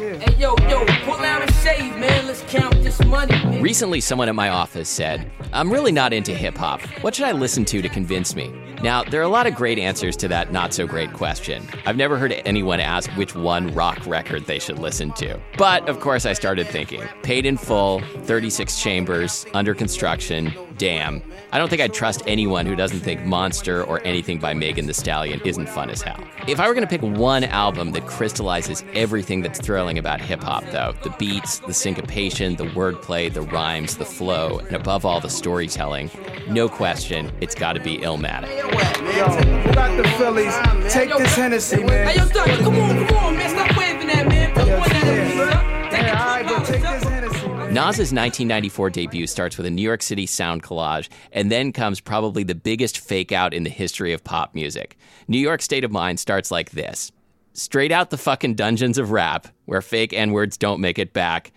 Hey, yo, yo, pull out a shave, man. Let's count this money. Man. Recently, someone at my office said, I'm really not into hip hop. What should I listen to to convince me? Now, there are a lot of great answers to that not so great question. I've never heard anyone ask which one rock record they should listen to. But of course, I started thinking Paid in Full, 36 Chambers, Under Construction, Damn. I don't think I'd trust anyone who doesn't think Monster or anything by Megan Thee Stallion isn't fun as hell. If I were going to pick one album that crystallizes everything that's thrilling about hip hop, though the beats, the syncopation, the wordplay, the rhymes, the flow, and above all, the storytelling no question, it's got to be Illmatic. Yo, who got the Phillies? Take this Hennessy, man. Hey, yo, stop. Come on, come on, man. Stop waving that, man. Put one at him, son. Yeah, all right, to but the take this. Hennessy. Nas's 1994 debut starts with a New York City sound collage, and then comes probably the biggest fake out in the history of pop music. New York State of Mind starts like this Straight out the fucking dungeons of rap, where fake N words don't make it back.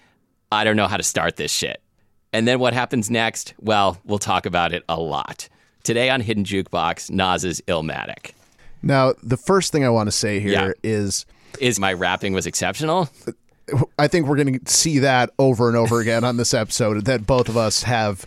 I don't know how to start this shit. And then what happens next? Well, we'll talk about it a lot. Today on Hidden Jukebox, Nas's Illmatic. Now, the first thing I want to say here Yeah. is Is my rapping was exceptional? I think we're going to see that over and over again on this episode that both of us have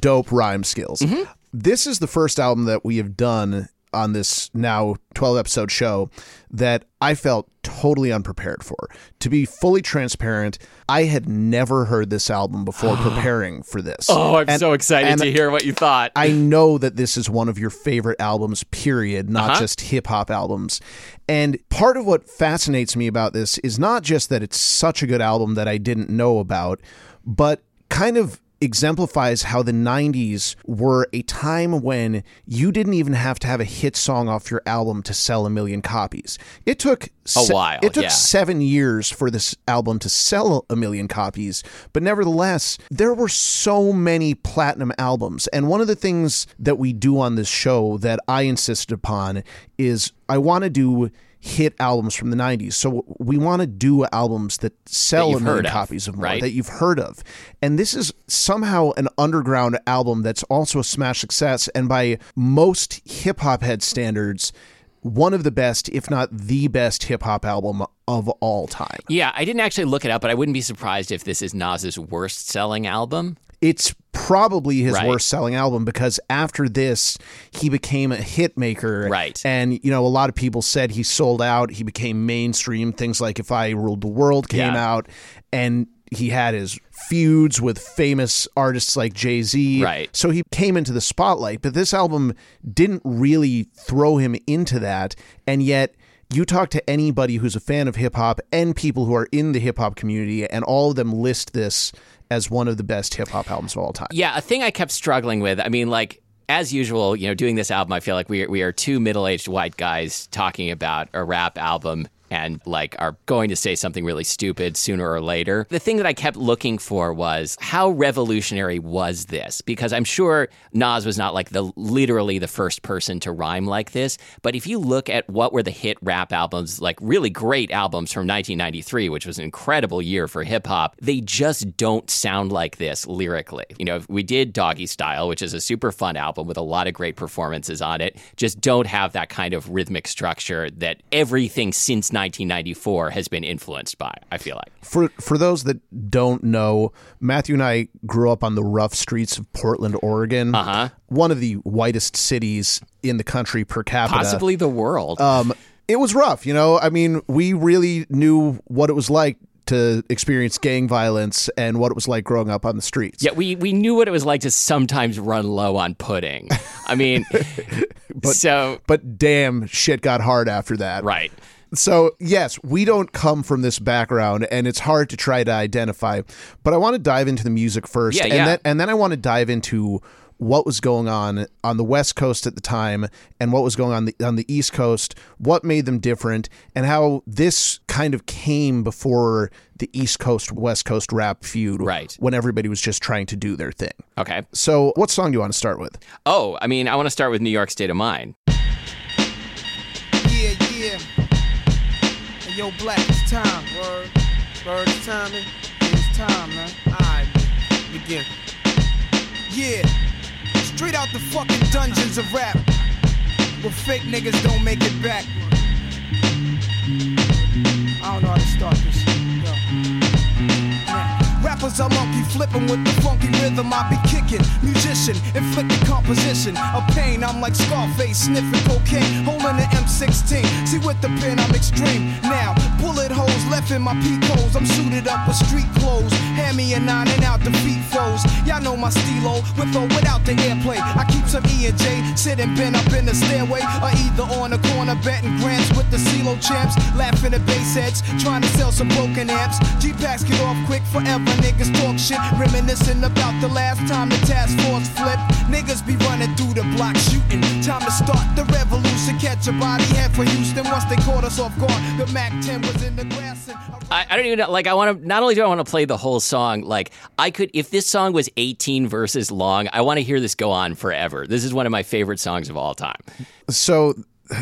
dope rhyme skills. Mm-hmm. This is the first album that we have done on this now 12 episode show that I felt totally unprepared for. To be fully transparent, I had never heard this album before preparing for this. Oh, I'm And- so excited to hear what you thought. I know that this is one of your favorite albums, period, not Uh-huh. just hip hop albums. And part of what fascinates me about this is not just that it's such a good album that I didn't know about, but kind of exemplifies how the 90s were a time when you didn't even have to have a hit song off your album to sell a million copies. It took A while, It took yeah. seven years for this album to sell a million copies, but nevertheless, there were so many platinum albums. And one of the things that we do on this show that I insisted upon is I want to do hit albums from the 90s. So we want to do albums that sell you've a million of, copies of more right? that you've heard of. And this is somehow an underground album that's also a smash success and by most hip hop head standards one of the best, if not the best, hip hop album of all time. Yeah, I didn't actually look it up, but I wouldn't be surprised if this is Nas's worst selling album. It's probably his Right. worst selling album because after this, he became a hit maker. Right. And, you know, a lot of people said he sold out. He became mainstream. Things like If I Ruled the World came Yeah. out. And he had his feuds with famous artists like Jay Z. Right. So he came into the spotlight. But this album didn't really throw him into that. And yet, you talk to anybody who's a fan of hip hop and people who are in the hip hop community, and all of them list this as one of the best hip hop albums of all time. Yeah, a thing I kept struggling with. I mean, like as usual, you know, doing this album, I feel like we are, we are two middle aged white guys talking about a rap album. And like are going to say something really stupid sooner or later. The thing that I kept looking for was how revolutionary was this? Because I'm sure Nas was not like the literally the first person to rhyme like this. But if you look at what were the hit rap albums, like really great albums from 1993, which was an incredible year for hip hop, they just don't sound like this lyrically. You know, we did Doggy Style, which is a super fun album with a lot of great performances on it, just don't have that kind of rhythmic structure that everything since 1994 has been influenced by, I feel like. For for those that don't know, Matthew and I grew up on the rough streets of Portland, Oregon. Uh-huh. One of the whitest cities in the country per capita. Possibly the world. Um, it was rough, you know. I mean, we really knew what it was like to experience gang violence and what it was like growing up on the streets. Yeah, we, we knew what it was like to sometimes run low on pudding. I mean, so But damn, shit got hard after that. right. So, yes, we don't come from this background and it's hard to try to identify, but I want to dive into the music first Yeah, and yeah. then and then I want to dive into what was going on on the West Coast at the time and what was going on the, on the East Coast, what made them different and how this kind of came before the East Coast West Coast rap feud Right. when everybody was just trying to do their thing. Okay. So, what song do you want to start with? Oh, I mean, I want to start with New York State of Mind. Yo, Black, it's time. Word. Word, it's time. man. It's time, man. Alright, begin. Yeah. Straight out the fucking dungeons of rap. Where fake niggas don't make it back. I don't know how to start this. Yo. Cause I'm monkey flipping with the funky rhythm I be kicking. Musician, inflicting composition of pain. I'm like Scarface sniffing cocaine, holding an M16. See with the pen I'm extreme. Now, bullet holes left in my holes. I'm suited up with street clothes. Hand me a nine and out the feet foes. Y'all know my stilo, with or without the airplay. I keep some E and J sitting bent up in the stairway, or either on the corner betting grants with the CeeLo champs, laughing at bass heads, trying to sell some broken amps. G packs get off quick forever. Niggas talk shit, reminiscing about the last time the task force flipped. Niggas be running through the block shooting. Time to start the revolution. Catch a body head for Houston. Once they caught us off guard, the Mac 10 was in the grass. And I, I don't even know. Like, I want to. Not only do I want to play the whole song, like I could, if this song was 18 verses long, I want to hear this go on forever. This is one of my favorite songs of all time. So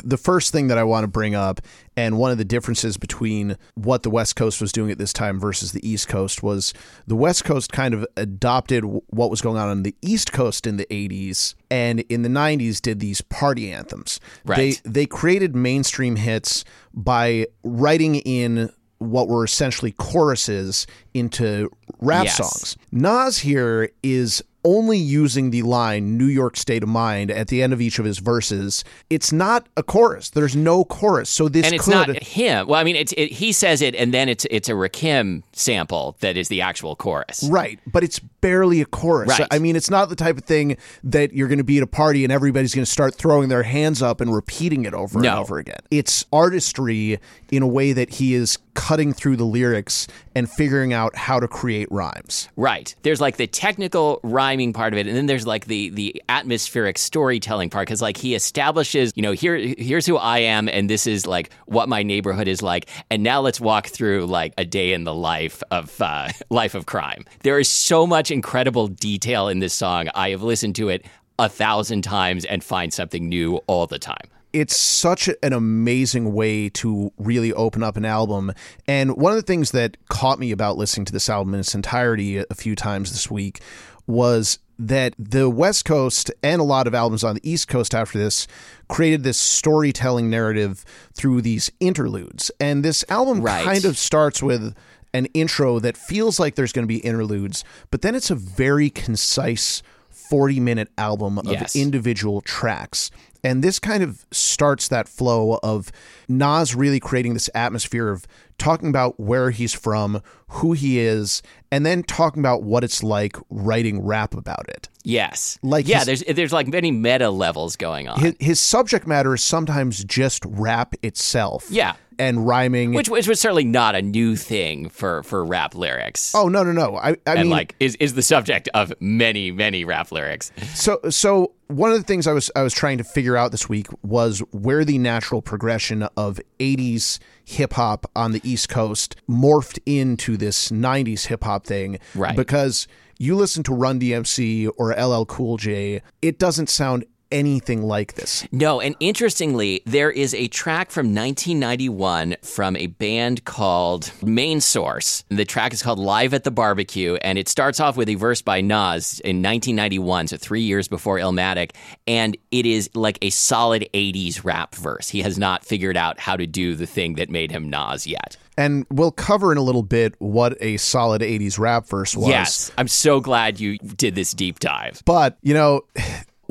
the first thing that I want to bring up, and one of the differences between what the West Coast was doing at this time versus the East Coast was the West Coast kind of adopted what was going on on the East Coast in the 80s and in the 90s did these party anthems. Right. They they created mainstream hits by writing in what were essentially choruses into rap Yes. songs. Nas here is only using the line New York State of Mind at the end of each of his verses. It's not a chorus. There's no chorus. So this and it's could not him. Well, I mean, it's it, he says it, and then it's it's a Rakim sample that is the actual chorus. Right, but it's barely a chorus. Right. I mean, it's not the type of thing that you're going to be at a party and everybody's going to start throwing their hands up and repeating it over and over again. It's artistry in a way that he is cutting through the lyrics and figuring out how to create rhymes. Right. There's like the technical rhyming part of it, and then there's like the the atmospheric storytelling part because like he establishes, you know, here here's who I am, and this is like what my neighborhood is like, and now let's walk through like a day in the life of uh, life of crime. There is so much incredible detail in this song. I have listened to it a thousand times and find something new all the time. it's such an amazing way to really open up an album. And one of the things that caught me about listening to this album in its entirety a few times this week was that the West Coast and a lot of albums on the East Coast after this created this storytelling narrative through these interludes. And this album Right. kind of starts with an intro that feels like there's going to be interludes, but then it's a very concise 40 minute album of Yes. individual tracks. And this kind of starts that flow of Nas really creating this atmosphere of talking about where he's from, who he is, and then talking about what it's like writing rap about it. Yes. Like yeah, his- there's there's like many meta levels going on. His, his subject matter is sometimes just rap itself. Yeah. And rhyming. which, which was certainly not a new thing for, for rap lyrics. oh, no, no, no. I, I and mean, like is, is the subject of many many rap lyrics. So so one of the things I was I was trying to figure out this week was where the natural progression of 80s hip hop on the East Coast morphed into this 90s hip hop thing Right. because you listen to Run DMC or LL Cool J it doesn't sound anything like this. No, and interestingly, there is a track from 1991 from a band called Main Source. The track is called Live at the Barbecue, and it starts off with a verse by Nas in 1991, so three years before Illmatic, and it is like a solid 80s rap verse. He has not figured out how to do the thing that made him Nas yet. And we'll cover in a little bit what a solid 80s rap verse was. Yes, I'm so glad you did this deep dive. But, you know,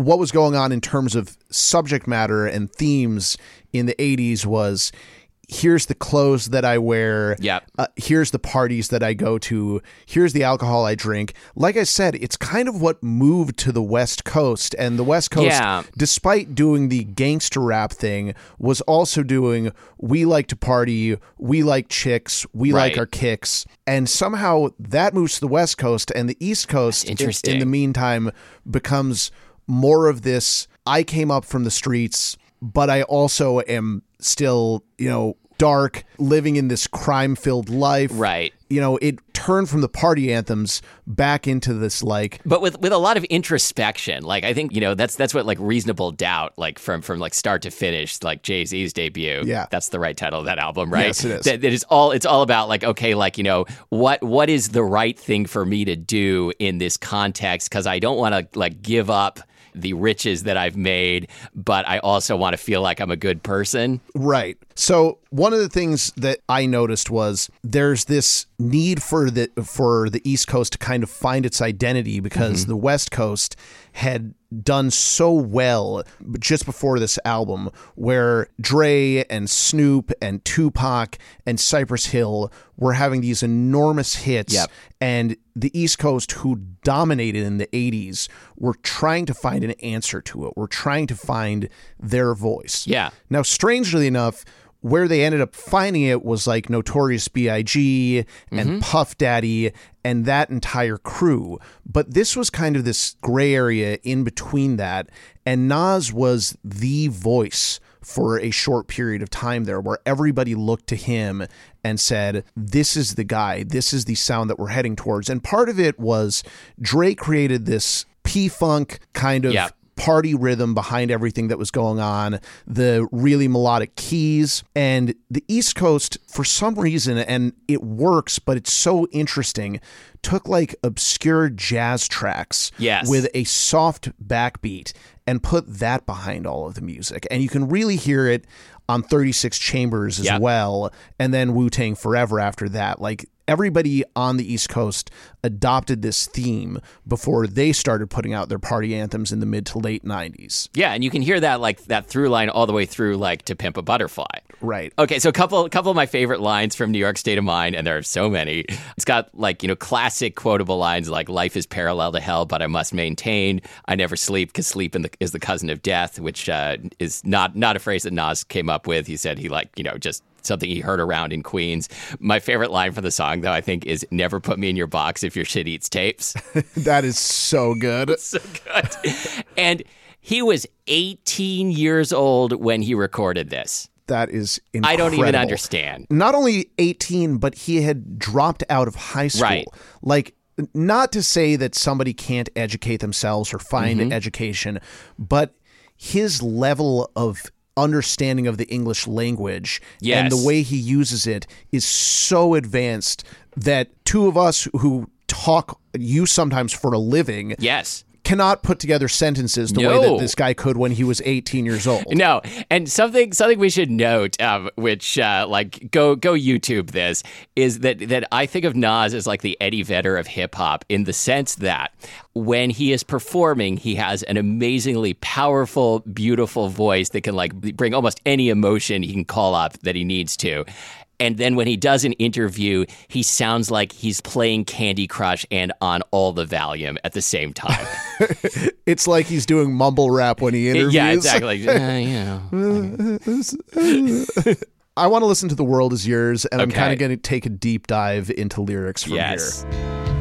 what was going on in terms of subject matter and themes in the 80s was here's the clothes that I wear. Yep. Uh, here's the parties that I go to. Here's the alcohol I drink. Like I said, it's kind of what moved to the West Coast. And the West Coast, Yeah. despite doing the gangster rap thing, was also doing we like to party, we like chicks, we like our kicks. And somehow that moves to the West Coast and the East Coast in- in the meantime becomes more of this I came up from the streets, but I also am still, you know, dark, living in this crime filled life. Right. You know, it turned from the party anthems back into this like but with with a lot of introspection like i think you know that's that's what like reasonable doubt like from from like start to finish like jay-z's debut Yeah. that's the right title of that album right Yes, it is. that, that is all it's all about like okay like you know what what is the right thing for me to do in this context because i don't want to like give up the riches that i've made but i also want to feel like i'm a good person Right. So one of the things that I noticed was there's this need for the for the East Coast to kind of find its identity because mm-hmm. the West Coast had done so well just before this album where Dre and Snoop and Tupac and Cypress Hill were having these enormous hits Yep. and the East Coast, who dominated in the 80s, were trying to find an answer to it. Were trying to find their voice. Yeah. Now, strangely enough, where they ended up finding it was like Notorious B.I.G. and mm-hmm. Puff Daddy and that entire crew. But this was kind of this gray area in between that. And Nas was the voice for a short period of time there where everybody looked to him and said, This is the guy, this is the sound that we're heading towards. And part of it was Dre created this P Funk kind of. Party rhythm behind everything that was going on, the really melodic keys, and the East Coast, for some reason, and it works, but it's so interesting, took like obscure jazz tracks Yes. with a soft backbeat and put that behind all of the music. And you can really hear it on 36 Chambers as Yep. well, and then Wu Tang Forever after that. Like everybody on the East Coast adopted this theme before they started putting out their party anthems in the mid to late 90s. Yeah, and you can hear that like that through line all the way through like to Pimp a Butterfly. Right. Okay, so a couple couple of my favorite lines from New York State of Mind, and there are so many. It's got like you know classic quotable lines like "Life is parallel to hell, but I must maintain. I never sleep because sleep in the, is the cousin of death," which uh, is not not a phrase that Nas came up with. He said he like you know just something he heard around in Queens. My favorite line from the song though I think is "Never put me in your box if your shit eats tapes." That is so good. so good. And he was 18 years old when he recorded this. That is incredible. I don't even understand. Not only 18, but he had dropped out of high school. Right. Like, not to say that somebody can't educate themselves or find Mm-hmm. education, but his level of understanding of the English language and the way he uses it is so advanced that two of us who talk you sometimes for a living Yes. Cannot put together sentences the way that this guy could when he was 18 years old. No, and something something we should note, um, which uh, like go go YouTube this is that that I think of Nas as like the Eddie Vedder of hip hop in the sense that when he is performing, he has an amazingly powerful, beautiful voice that can like bring almost any emotion he can call up that he needs to. And then when he does an interview, he sounds like he's playing Candy Crush and on all the Valium at the same time. It's like he's doing mumble rap when he interviews. yeah, exactly. Uh, you know. I want to listen to The World Is Yours, and I'm kind of going to take a deep dive into lyrics from Yes. here.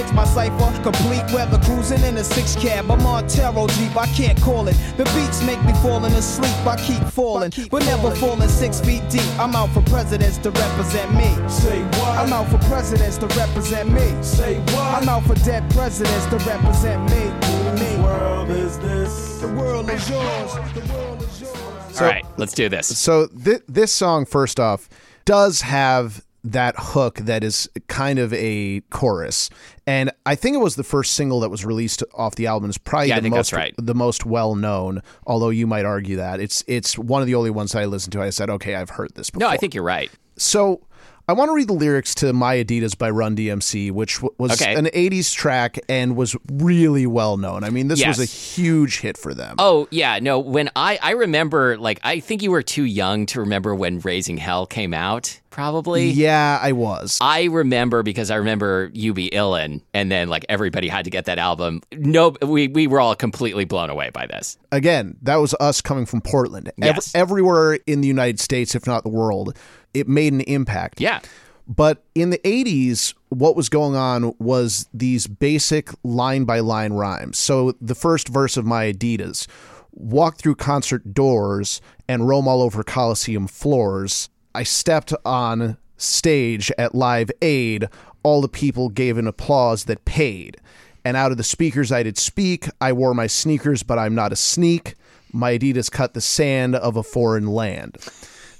makes my cipher complete. Weather cruising in a six cab. I'm on Taro Jeep, I can't call it. The beats make me falling asleep. I keep falling, but never falling six feet deep. I'm out for presidents to represent me. Say what? I'm out for presidents to represent me. Say what? I'm out for dead presidents to represent me. Whose Me. world is this? The world is yours. The world is yours. All right, let's do this. So th- this song, first off, does have that hook that is kind of a chorus, and I think it was the first single that was released off the album. It's probably Yeah, the most right. the most well known. Although you might argue that it's it's one of the only ones that I listened to. I said, okay, I've heard this before. No, I think you're right. So I want to read the lyrics to My Adidas by Run DMC, which w- was Okay. an 80s track and was really well known. I mean, this was a huge hit for them. Oh yeah, no. When I I remember, like I think you were too young to remember when Raising Hell came out. Probably. yeah, I was. I remember because I remember you be illin, and then like everybody had to get that album. No, we we were all completely blown away by this. Again, that was us coming from Portland. Yes. everywhere in the United States, if not the world, it made an impact. Yeah. But in the 80s, what was going on was these basic line by line rhymes. So the first verse of My Adidas walk through concert doors and roam all over Coliseum floors. I stepped on stage at Live Aid. All the people gave an applause that paid. And out of the speakers I did speak, I wore my sneakers, but I'm not a sneak. My Adidas cut the sand of a foreign land.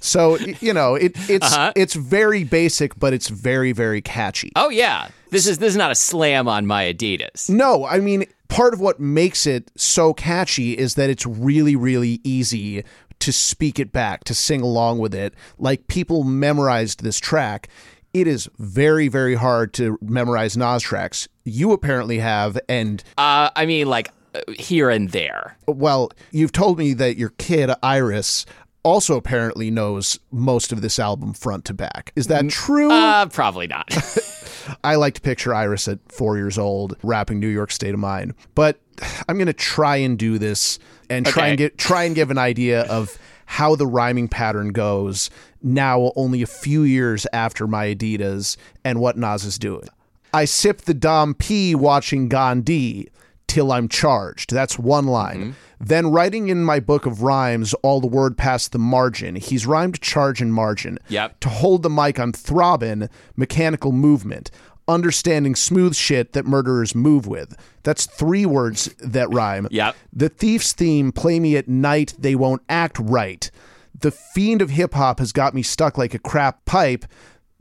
So you know it, it's Uh-huh. it's very basic, but it's very very catchy. Oh yeah. This is this is not a slam on my Adidas. No, I mean part of what makes it so catchy is that it's really really easy to speak it back, to sing along with it. Like people memorized this track. It is very very hard to memorize Nas tracks. You apparently have, and Uh, I mean like uh, here and there. well, you've told me that your kid Iris also apparently knows most of this album front to back. Is that true? Uh, probably not. I like to picture Iris at four years old rapping New York State of Mind. But I'm going to try and do this and try Okay. and get try and give an idea of how the rhyming pattern goes now only a few years after my Adidas and what Nas is doing. I sip the Dom P watching Gandhi till I'm charged. That's one line. Mm-hmm. Then writing in my book of rhymes all the word past the margin. He's rhymed charge and margin. Yep. To hold the mic, I'm throbbing, mechanical movement, understanding smooth shit that murderers move with. That's three words that rhyme. Yep. The thief's theme, play me at night, they won't act right. The fiend of hip hop has got me stuck like a crap pipe.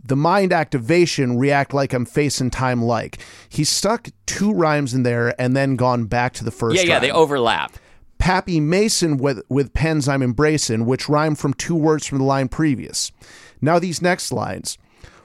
The mind activation react like I'm face and time like. He stuck two rhymes in there and then gone back to the first yeah, yeah, rhyme. they overlap. Pappy Mason with, with pens I'm embracing, which rhyme from two words from the line previous. Now these next lines.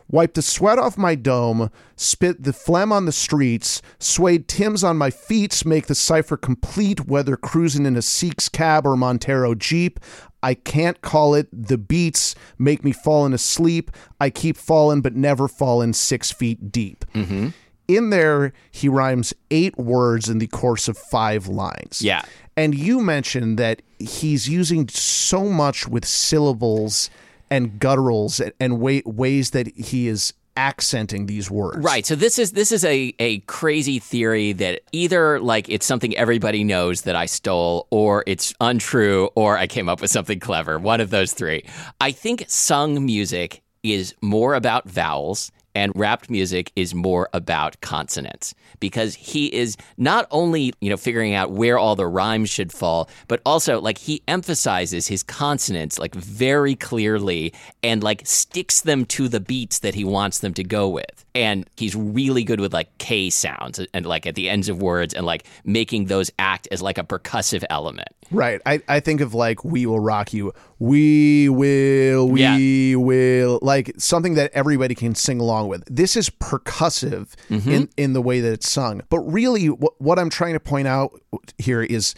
Wipe the sweat off my dome, spit the phlegm on the streets, suede Tims on my feet, make the cipher complete, whether cruising in a Seeks cab or Montero Jeep. I can't call it. The beats make me falling asleep. I keep falling, but never falling six feet deep. Mm-hmm. In there, he rhymes eight words in the course of five lines. Yeah. And you mentioned that he's using so much with syllables and gutturals and, and way, ways that he is accenting these words. Right. So this is this is a a crazy theory that either like it's something everybody knows that I stole or it's untrue or I came up with something clever. One of those three. I think sung music is more about vowels and rapped music is more about consonants because he is not only, you know, figuring out where all the rhymes should fall, but also like he emphasizes his consonants like very clearly and like sticks them to the beats that he wants them to go with. And he's really good with like K sounds and like at the ends of words and like making those act as like a percussive element. Right. I, I think of like We Will Rock You. We will, we Yeah. will. Like something that everybody can sing along with. This is percussive mm-hmm. in, in the way that it's sung. But really, what, what I'm trying to point out here is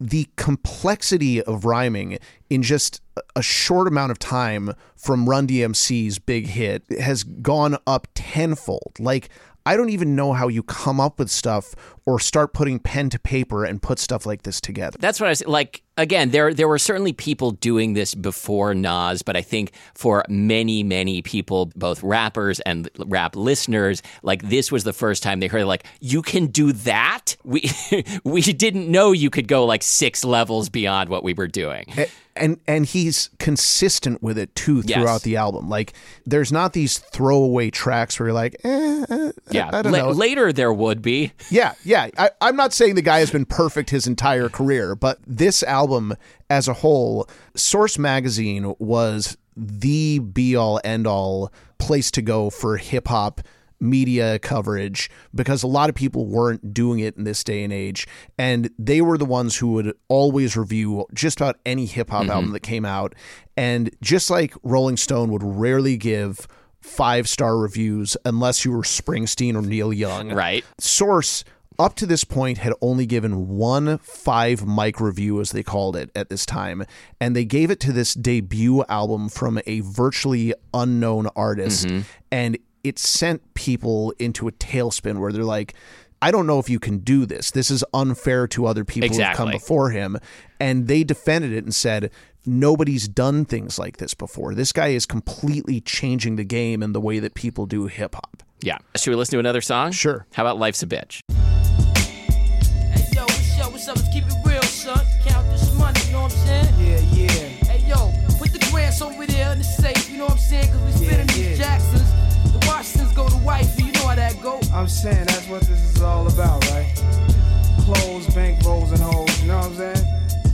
the complexity of rhyming in just a short amount of time from Run DMC's big hit has gone up tenfold. Like, I don't even know how you come up with stuff or start putting pen to paper and put stuff like this together. That's what I was like. Again, there there were certainly people doing this before Nas, but I think for many many people, both rappers and rap listeners, like this was the first time they heard like you can do that. We we didn't know you could go like six levels beyond what we were doing. A- and and he's consistent with it too Yes. throughout the album. Like there's not these throwaway tracks where you're like, eh, eh, Yeah, I don't La- know. later there would be. yeah, yeah. I, I'm not saying the guy has been perfect his entire career, but this album as a whole, Source Magazine was the be all end all place to go for hip hop media coverage because a lot of people weren't doing it in this day and age and they were the ones who would always review just about any hip hop mm-hmm. album that came out and just like Rolling Stone would rarely give five star reviews unless you were Springsteen or Neil Young. Right. Source up to this point had only given one five mic review as they called it at this time and they gave it to this debut album from a virtually unknown artist mm-hmm. and it sent people into a tailspin where they're like I don't know if you can do this. This is unfair to other people who've come before him. And they defended it and said, nobody's done things like this before. This guy is completely changing the game and the way that people do hip hop. Yeah. Should we listen to another song? Sure. How about Life's a Bitch? What's up. Let's keep it real, son. Count this money, you know what I'm saying? Yeah, yeah. Hey yo, put the grants over there in the safe, you know what I'm saying? Cause we Yeah, spinning these. Jacksons. The Washingtons go to wifey, you know how that go. I'm saying that's what this is all about, right? Clothes, bank rolls, and hoes, you know what I'm saying?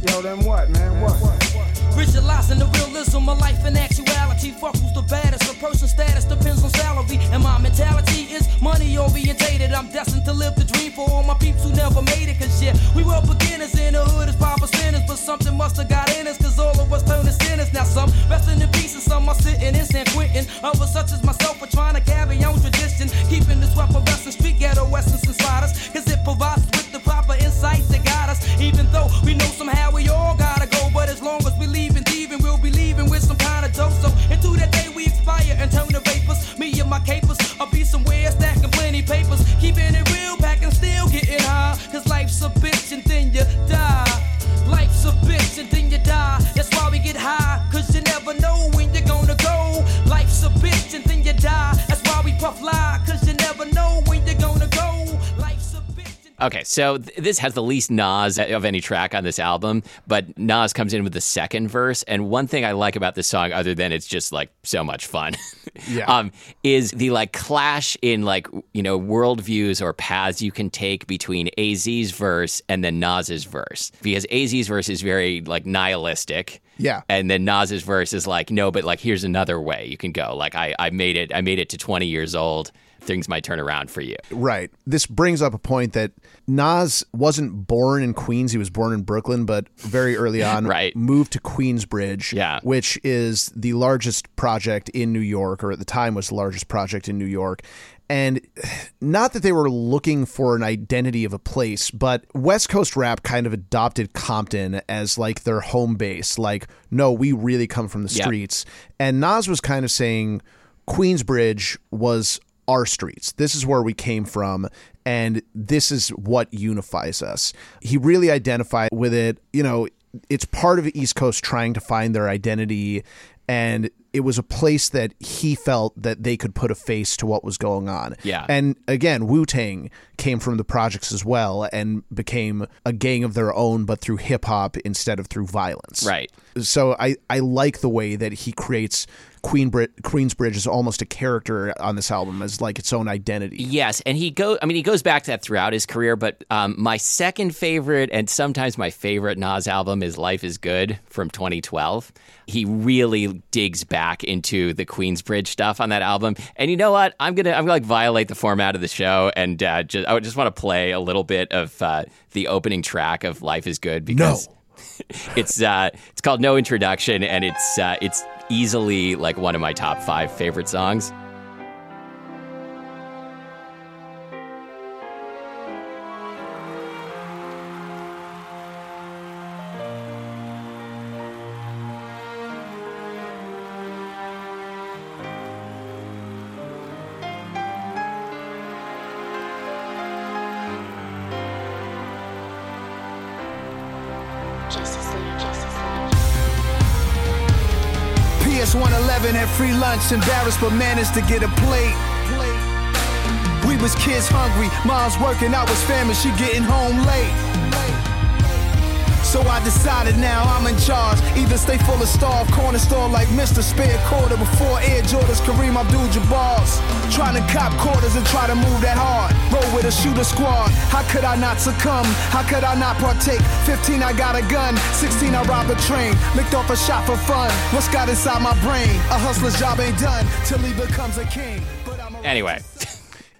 Yo, then what, man? Visualizing the realism of life and actuality. Fuck who's the baddest. A person's status depends on salary. And my mentality is money orientated. I'm destined to live the dream for all my peeps who never made it. Cause yeah, we were beginners in the hood as five sinners. But something must have got in us. Cause all of us turned to sinners. Now some resting in peace and some are sitting in San Quentin. Others such as myself are trying to carry on tradition. Keeping the sweat of and street ghetto essence inside us. Cause it provides with the proper insights that guide us. Even though we know somehow we all gotta go. But as long as we leave with some kind of dope. So into that day we expire and turn to vapors. Me and my capers, I'll be somewhere stacking plenty papers. Keeping it Okay, so th- this has the least Nas of any track on this album, but Nas comes in with the second verse. And one thing I like about this song, other than it's just like so much fun, Yeah. um, is the like clash in like you know worldviews or paths you can take between AZ's verse and then Nas's verse, because AZ's verse is very like nihilistic. Yeah. And then Nas's verse is like, no, but like here's another way you can go. Like I, I made it I made it to 20 years old. Things might turn around for you. Right. This brings up a point that Nas wasn't born in Queens. He was born in Brooklyn, but very early on Right. moved to Queensbridge, Yeah. which is the largest project in New York, or at the time was the largest project in New York. And not that they were looking for an identity of a place, but West Coast rap kind of adopted Compton as like their home base. Like, no, we really come from the streets. And Nas was kind of saying Queensbridge was our streets. This is where we came from. And this is what unifies us. He really identified with it. You know, it's part of East Coast trying to find their identity. And it was a place that he felt that they could put a face to what was going on. Yeah. And again, Wu Tang came from the projects as well and became a gang of their own, but through hip hop instead of through violence. Right. So I, I like the way that he creates Queenbridge, Queensbridge is almost a character on this album as like its own identity. Yes, and he go. I mean, he goes back to that throughout his career. But um, my second favorite, and sometimes my favorite Nas album, is "Life Is Good" from 2012. He really digs back into the Queensbridge stuff on that album. And you know what? I'm gonna I'm gonna like violate the format of the show, and uh, just I would just want to play a little bit of uh, the opening track of "Life Is Good" because it's uh, it's called No Introduction, and it's uh, it's easily like one of my top five favorite songs. Lunch, embarrassed but managed to get a plate. We was kids hungry, mom's working, I was famished, she getting home late. So I decided now I'm in charge. Either stay full of starve, corner store like Mr. Spare Quarter before Air Jordans, Kareem Abdul-Jabbar's. Trying to cop quarters and try to move that hard. Roll with a shooter squad. How could I not succumb? How could I not partake? 15 I got a gun, 16 I robbed a train. Licked off a shot for fun. What's got inside my brain? A hustler's job ain't done till he becomes a king. But I'm a Anyway.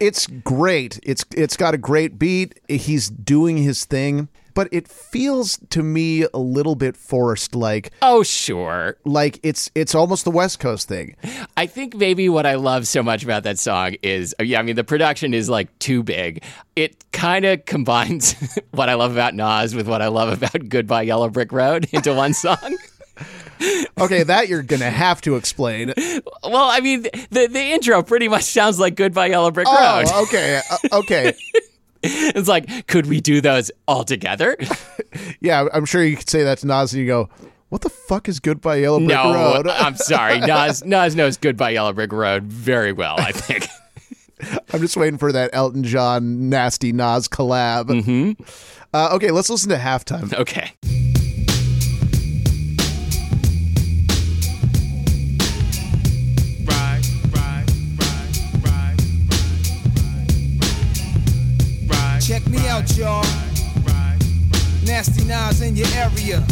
It's great. It's it's got a great beat. He's doing his thing. But it feels to me a little bit forced like Oh, sure. like it's it's almost the West Coast thing. I think maybe what I love so much about that song is, yeah, I mean, the production is like too big. It kind of combines what I love about Nas with what I love about Goodbye Yellow Brick Road into one song. Okay, that you're gonna have to explain. Well, I mean, the the intro pretty much sounds like Goodbye Yellow Brick Road. Oh, okay, uh, okay. It's like, could we do those all together? Yeah, I'm sure you could say that to Nas and you go, "What the fuck is Goodbye Yellow Brick no, Road?" I'm sorry. Nas Nas knows Goodbye Yellow Brick Road very well. I think. I'm just waiting for that Elton John nasty Nas collab. Mm-hmm. Uh, okay, let's listen to halftime. Okay. Y'all. Nasty knives in your area.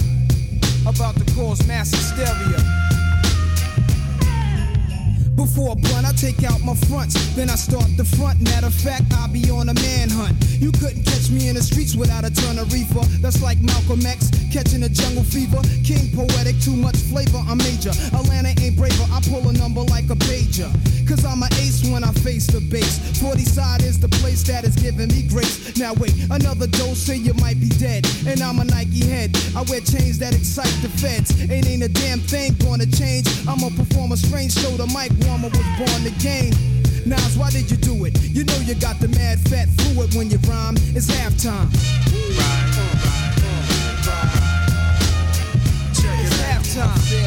About to cause mass hysteria. Before a blunt, I take out my fronts, then I start the front. Matter of fact, I'll be on a manhunt. You couldn't catch me in the streets without a ton of reefer. That's like Malcolm X catching a jungle fever. King poetic, too much flavor. I'm major. Atlanta ain't braver. I pull a number like a pager. Cause I'm an ace when I face the base. 40 side is the place that is giving me grace. Now wait, another dose, say you might be dead. And I'm a Nike head. I wear chains that excite the feds. Ain't ain't a damn thing gonna change. I'ma perform a strange, show, the mic warmer was born to. Nas, why did you do it? You know you got the mad fat fluid when you rhyme. It's halftime. It's halftime.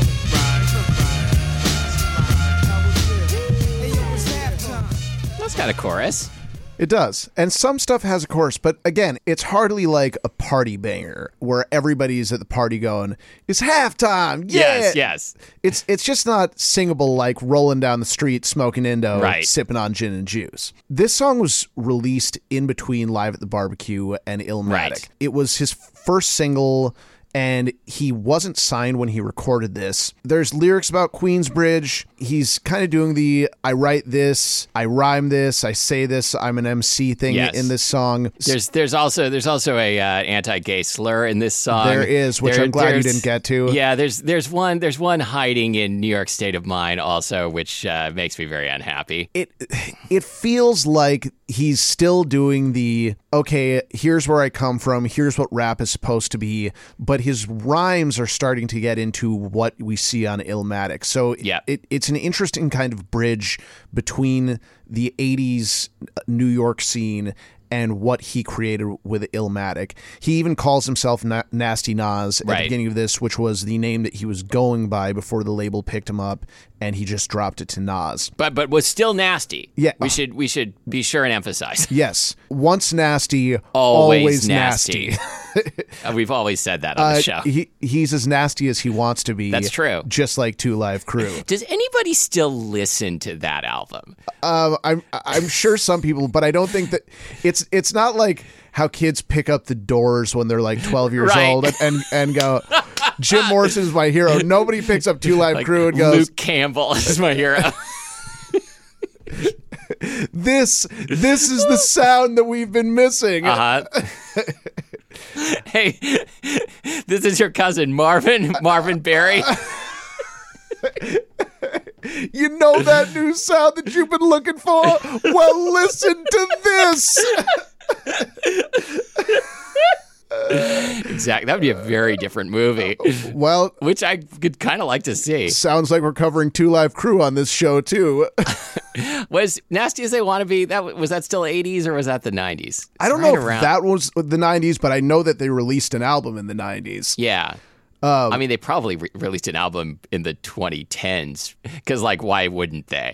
That's got a chorus. It does. And some stuff has a chorus, but again, it's hardly like a party banger where everybody's at the party going, "It's halftime." Yeah. Yes, yes. It's it's just not singable like rolling down the street smoking Indo, Right. sipping on gin and juice. This song was released in between Live at the Barbecue and Illmatic. Right. It was his first single and he wasn't signed when he recorded this. There's lyrics about Queensbridge. He's kind of doing the I write this, I rhyme this, I say this, I'm an MC thing Yes. in this song. There's there's also there's also a uh, anti-gay slur in this song. There is, which I'm glad you didn't get to. Yeah, there's there's one there's one hiding in New York State of Mind also, which uh, makes me very unhappy. it it feels like he's still doing the okay here's where i come from here's what rap is supposed to be but his rhymes are starting to get into what we see on illmatic so Yeah. it, it's an interesting kind of bridge between the 80s uh, new york scene and what he created with Illmatic. He even calls himself Na- Nasty Nas at Right. the beginning of this, which was the name that he was going by before the label picked him up, and he just dropped it to Nas. But but was still nasty. Yeah. We should we should be sure and emphasize. Yes, once nasty, Always, always, nasty. nasty. We've always said that on Uh, the show. he he's as nasty as he wants to be. That's true. Just like Two Live Crew. Does anybody still listen to that album? um, I'm I'm sure some people, but I don't think that it's it's not like how kids pick up the Doors when they're like 12 years Right. old and, and and go, Jim Morrison is my hero. Nobody picks up Two Live Like Crew and goes, Luke Campbell is my hero. this this is the sound that we've been missing. Uh huh. hey, this is your cousin Marvin Marvin Berry. You know that new sound that you've been looking for? Well, listen to this. exactly. That would be a very different movie, Well, which I could kind of like to see. sounds like we're covering Two Live Crew on this show too. Was Nasty as They Want to Be? That was that still '80s or was that the '90s? I don't Right know if around- that was the 90s, but I know that they released an album in the 90s. Yeah. Um, I mean, they probably re- released an album in the 2010s because, like, why wouldn't they?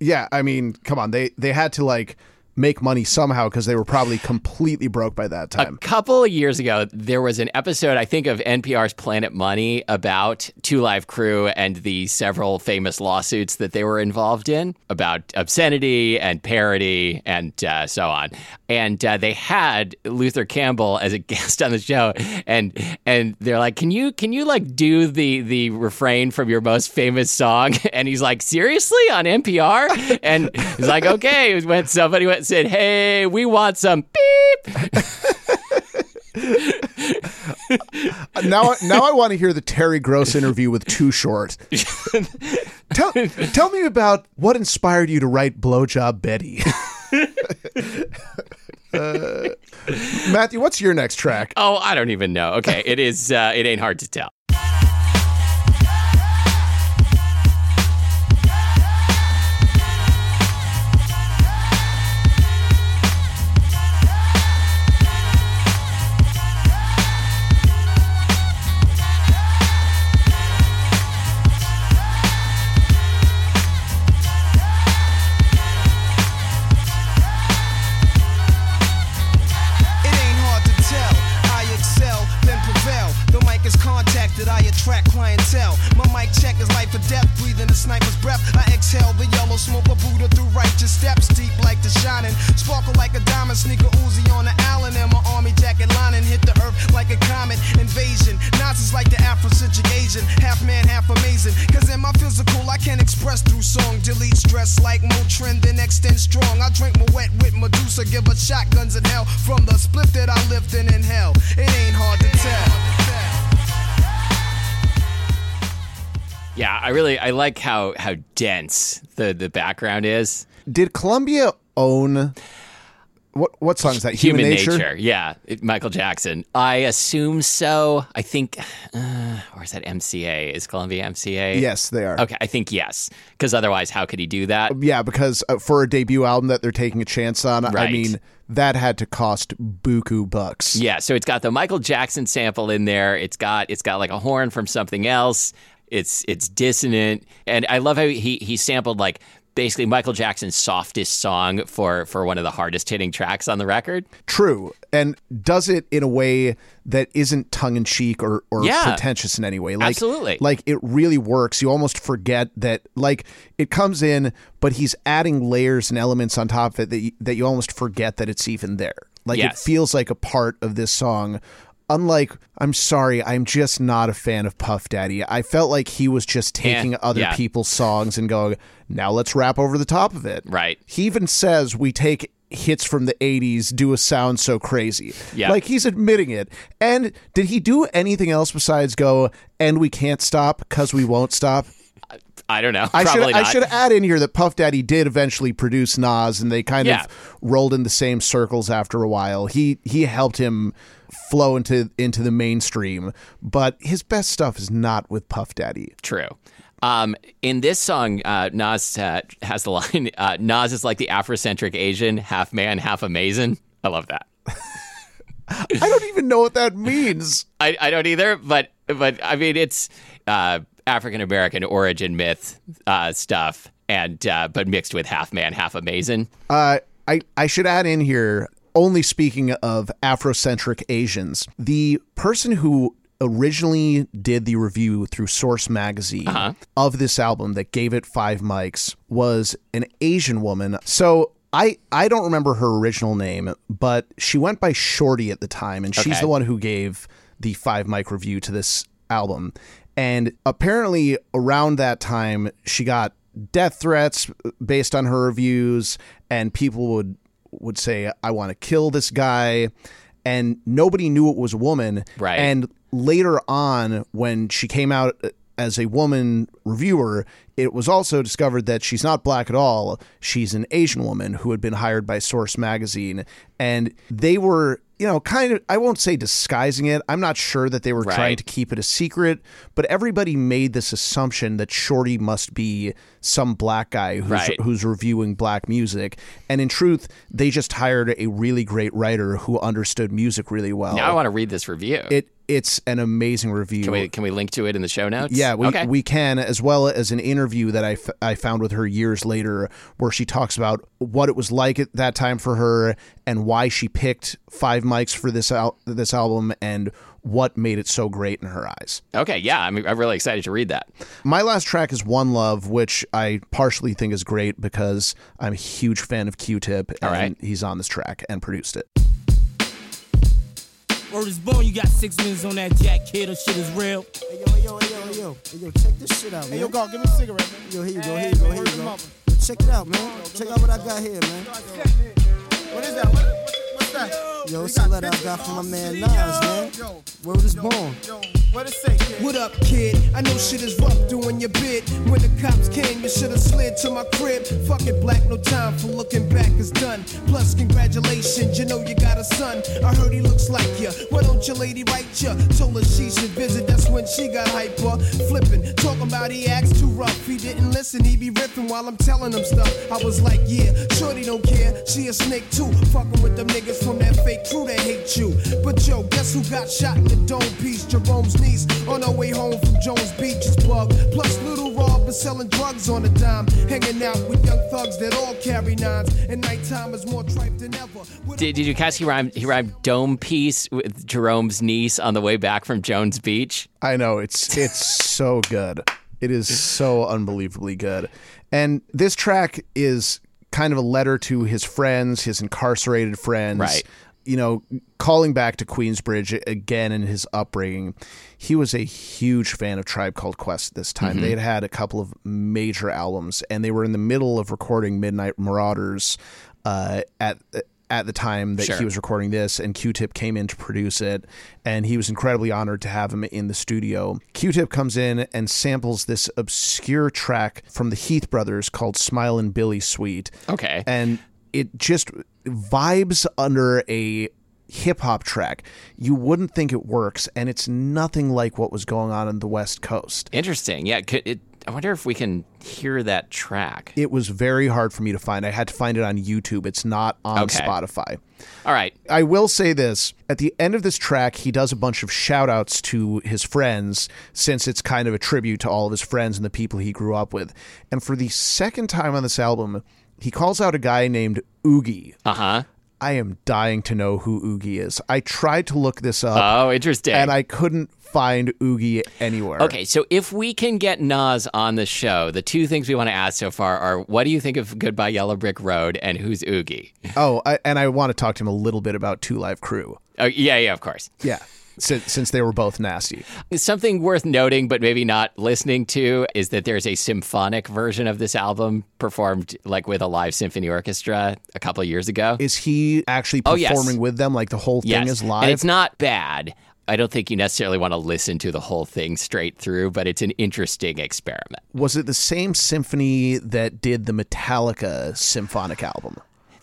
Yeah, I mean, come on. They they had to like make money somehow because they were probably completely broke by that time. A couple of years ago, there was an episode, I think, of NPR's Planet Money about Two Live Crew and the several famous lawsuits that they were involved in about obscenity and parody and uh, so on. And uh, they had Luther Campbell as a guest on the show, and and they're like, "Can you can you like do the the refrain from your most famous song?" And he's like, "Seriously on NPR?" And he's like, "Okay." When somebody went said, "Hey, we want some beep." now, now I want to hear the Terry Gross interview with Too Short. tell, tell me about what inspired you to write "Blowjob Betty." Uh, Matthew, what's your next track? Oh, I don't even know. Okay, it is. Uh, it ain't hard to tell. Really I like how how dense the the background is. Did Columbia own what? What song is that? Human, Nature. Yeah, it- Michael Jackson. I assume so. I think, uh, or is that MCA? Is Columbia MCA? Yes, they are. Okay, I think yes, because otherwise, how could he do that? Yeah, because uh, for a debut album that they're taking a chance on, I mean, that had to cost buku bucks. Yeah, so it's got the Michael Jackson sample in there. It's got it's got like a horn from something else. It's it's dissonant, and I love how he he sampled like basically Michael Jackson's softest song for for one of the hardest hitting tracks on the record. True, and does it in a way that isn't tongue in cheek or, or Yeah. pretentious in any way. Like, Absolutely. like it really works. You almost forget that. Like it comes in, but he's adding layers and elements on top of it that you, that you almost forget that it's even there. Like it feels like a part of this song. Unlike, I'm sorry, I'm just not a fan of Puff Daddy. I felt like he was just taking Eh, other yeah. people's songs and going, now let's rap over the top of it. Right. He even says we take hits from the 80s, do a sound so crazy. Yeah. Like he's admitting it. And did he do anything else besides go, and we can't stop because we won't stop? I don't know. I should not. I should add in here that Puff Daddy did eventually produce Nas, and they kind Yeah. of rolled in the same circles after a while. He he helped him flow into into the mainstream, but his best stuff is not with Puff Daddy. True. Um, in this song, uh, Nas uh, has the line, uh, "Nas is like the Afrocentric Asian, half man, half amazing." I love that. I don't even know what that means. I, I don't either, but but I mean it's uh, African American origin myth uh, stuff, and uh, but mixed with half man, half amazing. Uh, I, I should add in here, only speaking of Afrocentric Asians, the person who originally did the review through Source Magazine uh-huh. of this album that gave it five mics was an Asian woman. So I, I don't remember her original name, but she went by Shorty at the time, and she's Okay. the one who gave the five mic review to this album. And apparently, around that time, she got death threats based on her reviews, and people would would say, "I want to kill this guy," and nobody knew it was a woman. Right. And later on, when she came out as a woman reviewer, it was also discovered that she's not black at all. She's an Asian woman who had been hired by Source magazine, and they were. You know, kind of, I won't say disguising it. I'm not sure that they were trying to keep it a secret, but everybody made this assumption that Shorty must be some black guy who's, Right. who's reviewing black music. And in truth, they just hired a really great writer who understood music really well. Now I want to read this review. it it's an amazing review. can we can we link to it in the show notes? Yeah, we, okay. we can, as well as an interview that I, f- I found with her years later, where she talks about what it was like at that time for her and why she picked five mics for this al- this album and what made it so great in her eyes. okay. Yeah, I'm, I'm really excited to read that. My last track is One Love, which I partially think is great because I'm a huge fan of Q-Tip, and All right. he's on this track and produced it. Word is born, you got six minutes on that jack kid, or shit is real. Hey yo, hey yo, hey yo, hey yo, hey yo, check this shit out, man. Hey, yo, go, give me a cigarette, man. Yo, here you go, here you go, here you go. check it out, man. Check out what I got here, man. What is that? What, what, what's that? Yo, it's a letter I got from my man Nas, man. Word is born. What it say, kid? What up, kid? I know shit is rough doing your bit. When the cops came, you should have slid to my crib. Fuck it, black, no time for looking back is done. Plus, congratulations, you know you got a son. I heard he looks like you. Why don't your lady write you? Told her she should visit, that's when she got hyper. Flipping, talking about he acts too rough. He didn't listen, he be ripping while I'm telling him stuff. I was like, yeah, shorty don't care. She a snake too. Fucking with them niggas from that fake crew that hate you. But yo, guess who got shot in the dome piece? Jerome's niece on her way home from Jones Beach is bugged. Plus, little Rob is selling drugs on a dime. Hanging out with young thugs that all carry nines. And nighttime is more tripe than ever. With Did, did you catch he rhymed he rhymed dome piece with Jerome's niece on the way back from Jones Beach? I know it's it's so good. It is so unbelievably good. And this track is kind of a letter to his friends, his incarcerated friends. Right. You know, calling back to Queensbridge again in his upbringing. He was a huge fan of Tribe Called Quest at this time. They had had a couple of major albums, and they were in the middle of recording Midnight Marauders uh, at at the time that Sure. he was recording this, and Q-Tip came in to produce it, and he was incredibly honored to have him in the studio. Q-Tip comes in and samples this obscure track from the Heath Brothers called "Smilin' Billy Suite," Okay. and it just vibes under a hip hop track. You wouldn't think it works, and it's nothing like what was going on in the West Coast. Interesting. Yeah. Could it, I wonder if we can hear that track. It was very hard for me to find. I had to find it on YouTube. It's not on Okay. Spotify. All right. I will say this at the end of this track, he does a bunch of shout outs to his friends since it's kind of a tribute to all of his friends and the people he grew up with. And for the second time on this album, he calls out a guy named Oogie. Uh huh. I am dying to know who Oogie is. I tried to look this up Oh, interesting. and I couldn't find Oogie anywhere. Okay, so if we can get Nas on the show, the two things we want to ask so far are what do you think of Goodbye Yellow Brick Road and who's Oogie? Oh, I, and I want to talk to him a little bit about Two Live Crew. Oh, yeah, yeah, of course. Yeah. Since, since they were both nasty. Something worth noting, but maybe not listening to, is that there's a symphonic version of this album performed like with a live symphony orchestra a couple of years ago. Is he actually Oh, yes. performing with them? Like the whole thing yes, is live? and it's not bad. I don't think you necessarily want to listen to the whole thing straight through, but it's an interesting experiment. Was it the same symphony that did the Metallica symphonic album?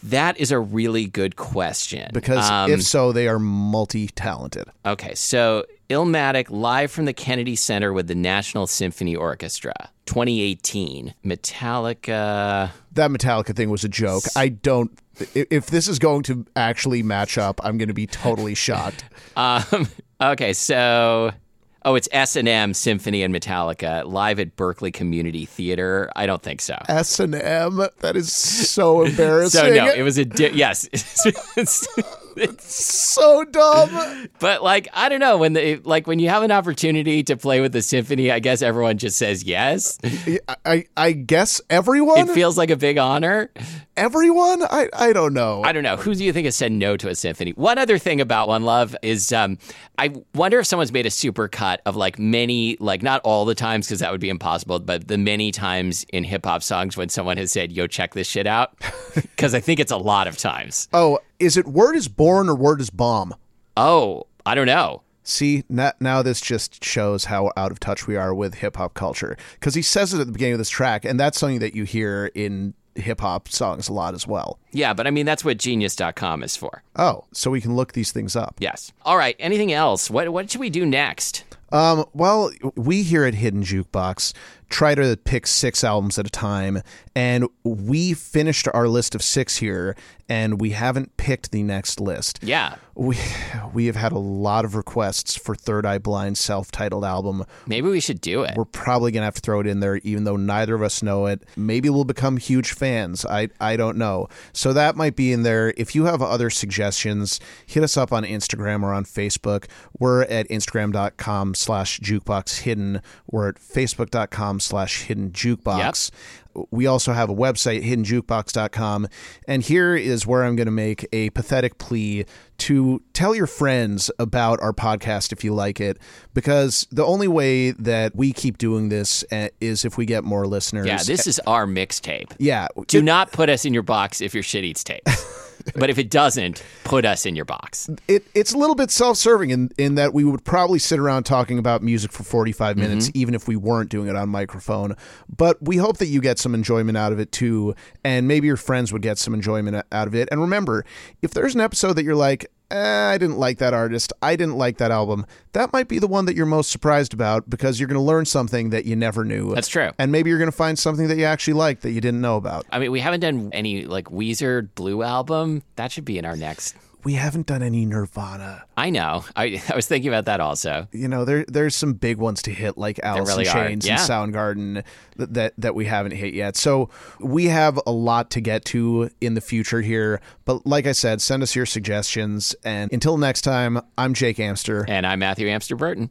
That is a really good question. Because Um, if so, they are multi talented. Okay, so Illmatic live from the Kennedy Center with the National Symphony Orchestra, 2018. Metallica. That Metallica thing was a joke. I don't. If this is going to actually match up, I'm going to be totally shocked. Um, okay, so oh, it's S and M Symphony and Metallica live at Berkeley Community Theater. I don't think so. S and M. That is so embarrassing. So no, it was a di- yes. so dumb. but like I don't know when the like when you have an opportunity to play with the symphony, I guess everyone just says yes. I, I I guess everyone. It feels like a big honor. everyone. I I don't know. I don't know. Who do you think has said no to a symphony? One other thing about One Love is um, I wonder if someone's made a super cut of like many, like not all the times because that would be impossible, but the many times in hip hop songs when someone has said, yo, check this shit out. Because I think it's a lot of times. oh, is it word is born or word is bomb? Oh, I don't know. See, now, now this just shows how out of touch we are with hip hop culture. Because he says it at the beginning of this track, and that's something that you hear in hip hop songs a lot as well. Yeah, but I mean, that's what genius.com is for. Oh, so we can look these things up. Yes. All right. Anything else? What, what should we do next? Um, well, we here at Hidden Jukebox try to pick six albums at a time, and we finished our list of six here, and we haven't picked the next list. Yeah. We we have had a lot of requests for Third Eye Blind self-titled album. Maybe we should do it. We're probably gonna have to throw it in there, even though neither of us know it. Maybe we'll become huge fans. I I don't know. So that might be in there. If you have other suggestions, hit us up on Instagram or on Facebook. We're at Instagram.com slash jukebox hidden. We're at Facebook.com slash hidden jukebox. We also have a website, hiddenjukebox.com. And here is where I'm going to make a pathetic plea to tell your friends about our podcast if you like it, because the only way that we keep doing this uh, is if we get more listeners. yeah, this is our mixtape. Yeah. Do not put us in your box if your shit eats tape. but if it doesn't, put us in your box. it, it's a little bit self-serving in, in that we would probably sit around talking about music for 45 Mm-hmm. minutes even if we weren't doing it on microphone but we hope that you get some enjoyment out of it too and maybe your friends would get some enjoyment out of it and remember if there's an episode that you're like eh, I didn't like that artist. I didn't like that album. That might be the one that you're most surprised about because you're going to learn something that you never knew. That's true. And maybe you're going to find something that you actually like that you didn't know about. I mean, we haven't done any like Weezer Blue album. That should be in our next. We haven't done any Nirvana. I know. I, I was thinking about that also. you know there there's some big ones to hit like Alice really in. Chains Yeah. and Soundgarden that, that that we haven't hit yet. So we have a lot to get to in the future here. But like I said, send us your suggestions. And until next time, I'm Jake Amster. And I'm Matthew Amster Burton.